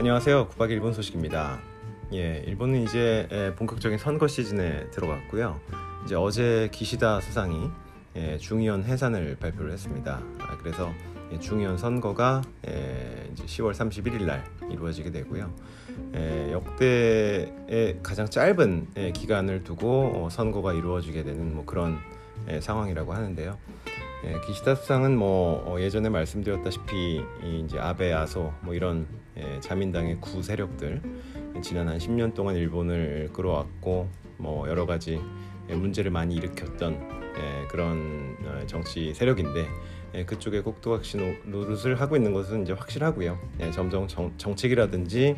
안녕하세요. 9박 일본 소식입니다. 예, 일본은 이제 예, 본격적인 선거 시즌에 들어갔고요. 이제 어제 기시다 수상이 예, 중의원 해산을 발표를 했습니다. 아, 그래서 예, 중의원 선거가 예, 이제 10월 31일 날 이루어지게 되고요. 예, 역대의 가장 짧은 예, 기간을 두고 어, 선거가 이루어지게 되는 뭐 그런 예, 상황이라고 하는데요. 예, 기시다 수상은 뭐 어, 예전에 말씀드렸다시피 이 이제 아베 아소 뭐 이런 예, 자민당의 구 세력들 지난 한 10년 동안 일본을 끌어왔고 뭐 여러 가지 예, 문제를 많이 일으켰던 예, 그런 어, 정치 세력인데 예, 그쪽에 꼭두각시 노릇을 하고 있는 것은 이제 확실하고요. 예, 점점 정, 정책이라든지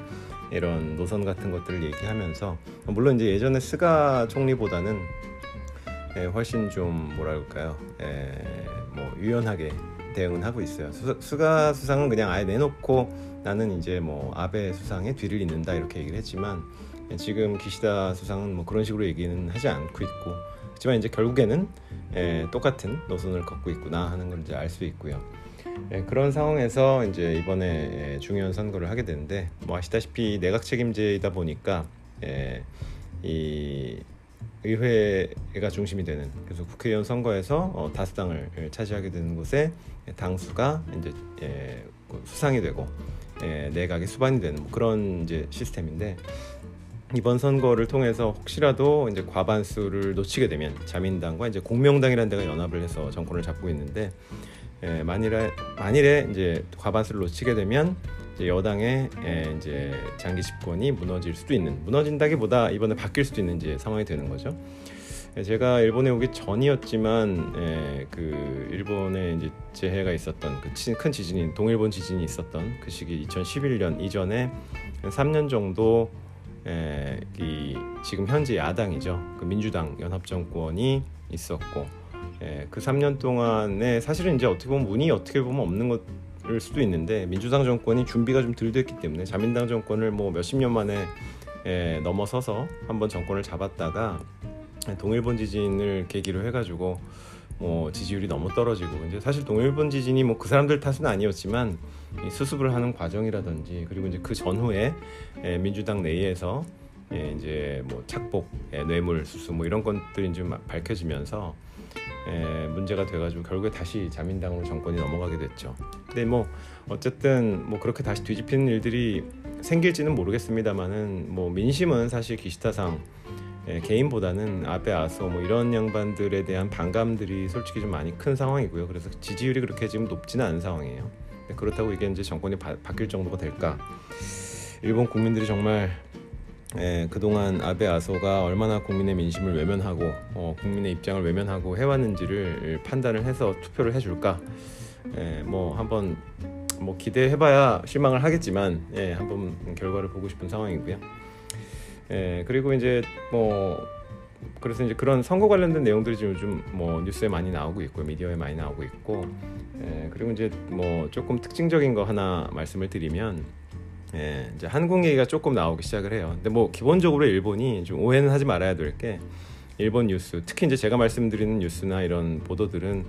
이런 노선 같은 것들을 얘기하면서 물론 이제 예전에 스가 총리보다는 예, 훨씬 좀 뭐랄까요, 예, 뭐 유연하게 대응은 하고 있어요. 수, 수가 수상은 그냥 아예 내놓고 나는 이제 뭐 아베 수상의 뒤를 잇는다 이렇게 얘기를 했지만 예, 지금 기시다 수상은 뭐 그런 식으로 얘기는 하지 않고 있고 하지만 이제 결국에는 예, 똑같은 노선을 걷고 있구나 하는 걸 이제 알 수 있고요. 예, 그런 상황에서 이제 이번에 예, 중요한 선거를 하게 되는데 뭐 아시다시피 내각 책임제이다 보니까 예, 이 의회가 중심이 되는 그래서 국회의원 선거에서 어, 다수당을 차지하게 되는 곳에 당수가 이제 예, 그 수상이 되고 예, 내각이 수반이 되는 뭐 그런 이제 시스템인데 이번 선거를 통해서 혹시라도 이제 과반수를 놓치게 되면 자민당과 이제 공명당이라는 데가 연합을 해서 정권을 잡고 있는데 예, 만일에 만일에 이제 과반수를 놓치게 되면 여당의 예, 이제 장기 집권이 무너질 수도 있는 무너진다기보다 이번에 바뀔 수도 있는 상황이 되는 거죠. 예, 제가 일본에 오기 전이었지만 예, 그 일본에 이제 재해가 있었던 그 큰 지진인 동일본 지진이 있었던 그 시기 2011년 이전에 3년 정도 예, 이 지금 현재 야당이죠 그 민주당 연합 정권이 있었고 예, 그 3년 동안에 사실은 이제 어떻게 보면 운이 어떻게 보면 없는 것 을 수도 있는데 민주당 정권이 준비가 좀 덜 됐기 때문에 자민당 정권을 뭐 몇십 년 만에 예, 넘어서서 한번 정권을 잡았다가 동일본 지진을 계기로 해가지고 뭐 지지율이 너무 떨어지고 이제 사실 동일본 지진이 뭐 그 사람들 탓은 아니었지만 이 수습을 하는 과정이라든지 그리고 이제 그 전후에 예, 민주당 내에서 예, 이제 뭐 착복, 예, 뇌물 수수 뭐 이런 것들이 좀 밝혀지면서 예, 문제가 돼가지고 결국에 다시 자민당으로 정권이 넘어가게 됐죠. 근데 뭐 어쨌든 뭐 그렇게 다시 뒤집히는 일들이 생길지는 모르겠습니다만은 뭐 민심은 사실 기시타상 예, 개인보다는 아베 아소 뭐 이런 양반들에 대한 반감들이 솔직히 좀 많이 큰 상황이고요. 그래서 지지율이 그렇게 지금 높지는 않은 상황이에요. 그렇다고 이게 이제 정권이 바, 바뀔 정도가 될까? 일본 국민들이 정말 예, 그동안 아베 아소가 얼마나 국민의 민심을 외면하고 어, 국민의 입장을 외면하고 해왔는지를 판단을 해서 투표를 해줄까? 예, 뭐 한번 뭐 기대해봐야 실망을 하겠지만 예, 한번 결과를 보고 싶은 상황이고요. 예, 그리고 이제 뭐 그래서 이제 그런 선거 관련된 내용들이 지금 요즘 뭐 뉴스에 많이 나오고 있고 미디어에 많이 나오고 있고 예, 그리고 이제 뭐 조금 특징적인 거 하나 말씀을 드리면 예, 이제 한국 얘기가 조금 나오기 시작을 해요. 근데 뭐 기본적으로 일본이 좀 오해는 하지 말아야 될 게 일본 뉴스, 특히 이제 제가 말씀드리는 뉴스나 이런 보도들은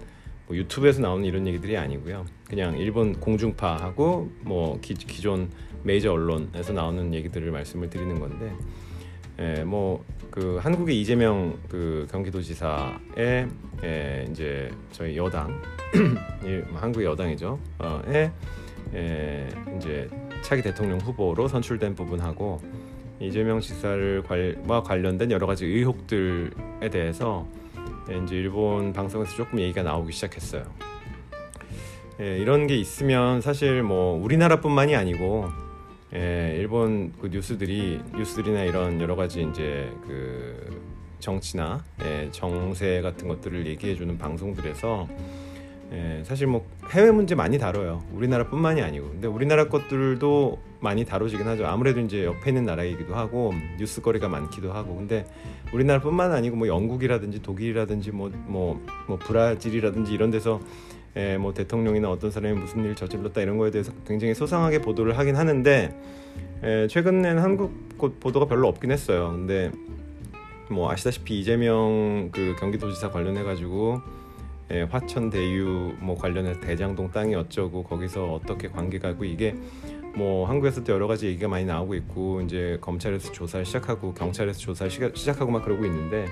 뭐 유튜브에서 나오는 이런 얘기들이 아니고요. 그냥 일본 공중파하고 뭐 기, 기존 메이저 언론에서 나오는 얘기들을 말씀을 드리는 건데, 예, 뭐 그 한국의 이재명 그 경기도지사의 예, 이제 저희 여당, 한국의 여당이죠. 어, 에 예, 이제 차기 대통령 후보로 선출된 부분하고 이재명 지사를과 관련된 여러 가지 의혹들에 대해서 이제 일본 방송에서 조금 얘기가 나오기 시작했어요. 예, 이런 게 있으면 사실 뭐 우리나라뿐만이 아니고 예, 일본 그 뉴스들이 뉴스들이나 이런 여러 가지 이제 그 정치나 예, 정세 같은 것들을 얘기해 주는 방송들에서 예, 사실 뭐 해외 문제 많이 다뤄요. 우리나라뿐만이 아니고. 근데 우리나라 것들도 많이 다뤄지긴 하죠. 아무래도 이제 옆에 있는 나라이기도 하고 뉴스거리가 많기도 하고. 근데 우리나라뿐만 아니고 뭐 영국이라든지 독일이라든지 뭐뭐 뭐, 뭐 브라질이라든지 이런 데서 예, 뭐 대통령이나 어떤 사람이 무슨 일 저질렀다 이런 거에 대해서 굉장히 소상하게 보도를 하긴 하는데 예, 최근에는 한국 보도가 별로 없긴 했어요. 근데 뭐 아시다시피 이재명 그 경기도지사 관련해 가지고 예, 화천 대유 뭐 관련해서 대장동 땅이 어쩌고 거기서 어떻게 관계가 있고 이게 뭐 한국에서도 여러 가지 얘기가 많이 나오고 있고 이제 검찰에서 조사를 시작하고 경찰에서 조사를 시작하고 막 그러고 있는데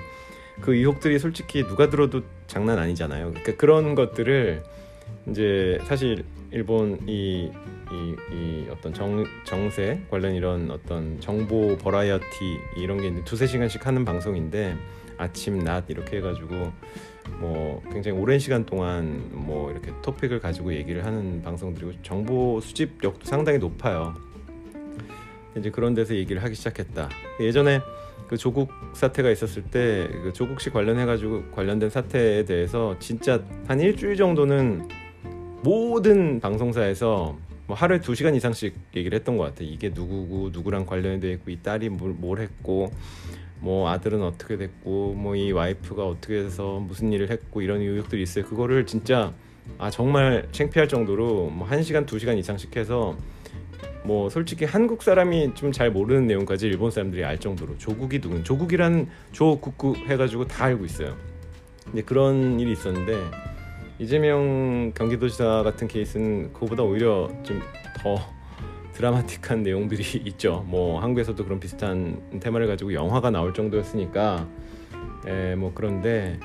그 의혹들이 솔직히 누가 들어도 장난 아니잖아요. 그러니까 그런 것들을 이제 사실 일본 이, 이, 이 어떤 정, 정세 관련 이런 어떤 정보 버라이어티 이런 게 두세 시간씩 하는 방송인데 아침 낮 이렇게 해가지고 뭐 굉장히 오랜 시간 동안 뭐 이렇게 토픽을 가지고 얘기를 하는 방송들이고 정보 수집력도 상당히 높아요. 이제 그런 데서 얘기를 하기 시작했다. 예전에 그 조국 사태가 있었을 때 그 조국 씨 관련해 가지고 관련된 사태에 대해서 진짜 한 일주일 정도는 모든 방송사에서 뭐 하루에 두 시간 이상씩 얘기를 했던 것 같아. 이게 누구고 누구랑 관련돼 있고 이 딸이 뭘, 뭘 했고 뭐 아들은 어떻게 됐고 뭐 이 와이프가 어떻게 해서 무슨 일을 했고 이런 의혹들이 있어요. 그거를 진짜 아 정말 창피할 정도로 뭐한 시간 두 시간 이상씩 해서 뭐 솔직히 한국 사람이 좀 잘 모르는 내용까지 일본 사람들이 알 정도로 조국이 누군 조국이란 조국국 해가지고 다 알고 있어요. 근데 그런 일이 있었는데 이재명 경기도지사 같은 케이스는 그거보다 오히려 좀 더 드라마틱한 내용들이 있죠. 뭐 한국에서도 그런 비슷한 테마를 가지고 영화가 나올 정도였으니까 에, 뭐 그런데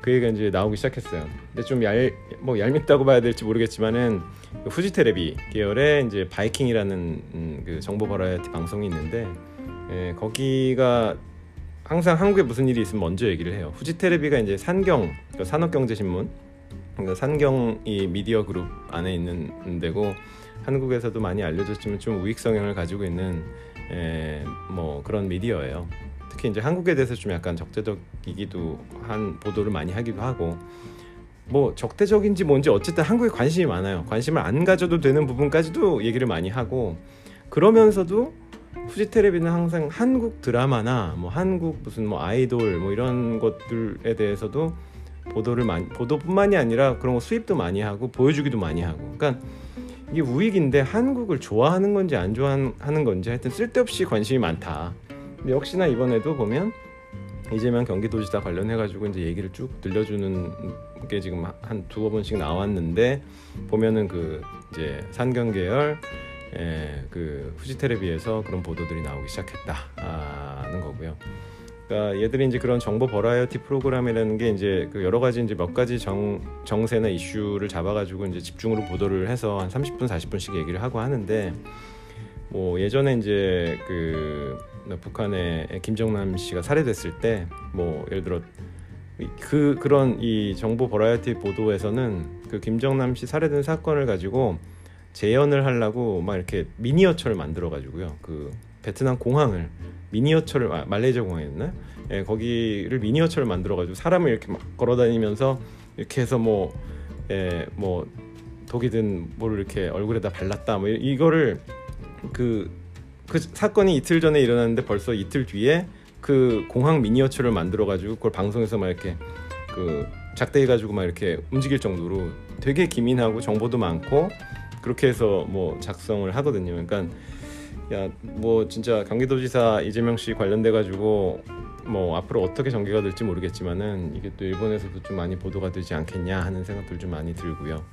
그 얘기가 이제 나오기 시작했어요. 근데 좀 얄 뭐 얄밉다고 봐야 될지 모르겠지만은 후지 테레비 계열의 이제 바이킹이라는 음, 그 정보 버라이어티 방송이 있는데 에, 거기가 항상 한국에 무슨 일이 있으면 먼저 얘기를 해요. 후지 테레비가 이제 산경 그 산업경제신문 그러니까 산경 이 미디어 그룹 안에 있는 데고 한국에서도 많이 알려졌지만 좀 우익 성향을 가지고 있는 에, 뭐 그런 미디어예요. 특히 이제 한국에 대해서 좀 약간 적대적이기도 한 보도를 많이 하기도 하고 뭐 적대적인지 뭔지 어쨌든 한국에 관심이 많아요. 관심을 안 가져도 되는 부분까지도 얘기를 많이 하고 그러면서도 후지 테레비는 항상 한국 드라마나 뭐 한국 무슨 뭐 아이돌 뭐 이런 것들에 대해서도 보도를 많이 보도뿐만이 아니라 그런 거 수입도 많이 하고 보여주기도 많이 하고 그러니까 이게 우익인데 한국을 좋아하는 건지 안 좋아하는 건지 하여튼 쓸데없이 관심이 많다. 근데 역시나 이번에도 보면 이재명 경기도지사 관련해 가지고 이제 얘기를 쭉 들려주는 게 지금 한 두어 번씩 나왔는데 보면은 그 이제 산경 계열 예, 그 후지 테레비에서 그런 보도들이 나오기 시작했다는 거고요. 그러니까 얘들이 이제 그런 정보 버라이어티 프로그램이라는 게 이제 그 여러 가지 이제 몇 가지 정 정세나 이슈를 잡아가지고 이제 집중으로 보도를 해서 한 30분 40분씩 얘기를 하고 하는데 뭐 예전에 이제 그 북한의 김정남 씨가 살해됐을 때 뭐 예를 들어 그 그런 이 정보 버라이어티 보도에서는 그 김정남 씨 살해된 사건을 가지고 재현을 하려고 막 이렇게 미니어처를 만들어 가지고요. 그 베트남 공항을 미니어처를 아, 말레이시아 공항이었나? 예, 거기를 미니어처를 만들어 가지고 사람을 이렇게 막 걸어 다니면서 이렇게 해서 뭐 예, 뭐 독이든 뭘 이렇게 얼굴에다 발랐다 뭐 이거를 그, 그 사건이 이틀 전에 일어났는데 벌써 이틀 뒤에 그 공항 미니어처를 만들어 가지고 그걸 방송에서 막 이렇게 그 작대해 가지고 막 이렇게 움직일 정도로 되게 기민하고 정보도 많고 그렇게 해서 뭐 작성을 하거든요. 그러니까 야 뭐 진짜 경기도지사 이재명 씨 관련돼 가지고 뭐 앞으로 어떻게 전개가 될지 모르겠지만은 이게 또 일본에서도 좀 많이 보도가 되지 않겠냐 하는 생각들 좀 많이 들고요.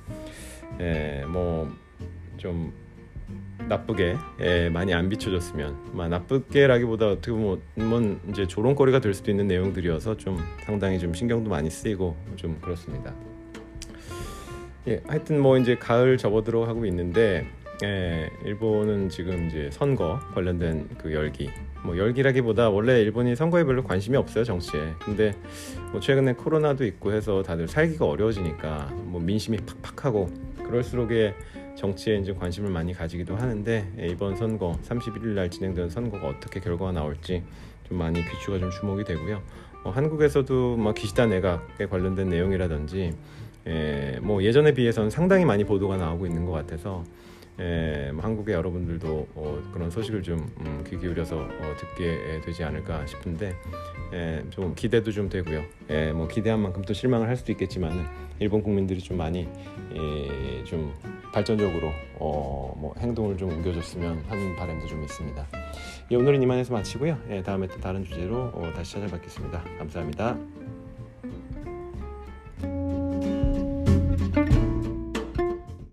예, 뭐 좀 나쁘게 예, 많이 안 비춰졌으면 뭐 나쁘게라기보다 어떻게 보면 이제 조롱거리가 될 수도 있는 내용들이어서 좀 상당히 좀 신경도 많이 쓰이고 좀 그렇습니다. 예, 하여튼 뭐 이제 가을 접어들어 가고 있는데 예, 일본은 지금 이제 선거 관련된 그 열기 뭐 열기라기보다 원래 일본이 선거에 별로 관심이 없어요 정치에 근데 뭐 최근에 코로나도 있고 해서 다들 살기가 어려워지니까 뭐 민심이 팍팍하고 그럴수록에 정치에 이제 관심을 많이 가지기도 하는데 예, 이번 선거 31일 날 진행되는 선거가 어떻게 결과가 나올지 좀 많이 귀추가 좀 주목이 되고요. 어, 한국에서도 뭐 기시다 내각에 관련된 내용이라든지 예, 뭐 예전에 비해서는 상당히 많이 보도가 나오고 있는 것 같아서 예, 뭐 한국의 여러분들도 어, 그런 소식을 좀 음, 귀 기울여서 어, 듣게 되지 않을까 싶은데 예, 좀 기대도 좀 되고요. 예, 뭐 기대한 만큼 또 실망을 할 수도 있겠지만은 일본 국민들이 좀 많이 예, 좀 발전적으로 어, 뭐 행동을 좀 옮겨줬으면 하는 바람도 좀 있습니다. 예, 오늘은 이만해서 마치고요. 예, 다음에 또 다른 주제로 어, 다시 찾아뵙겠습니다. 감사합니다.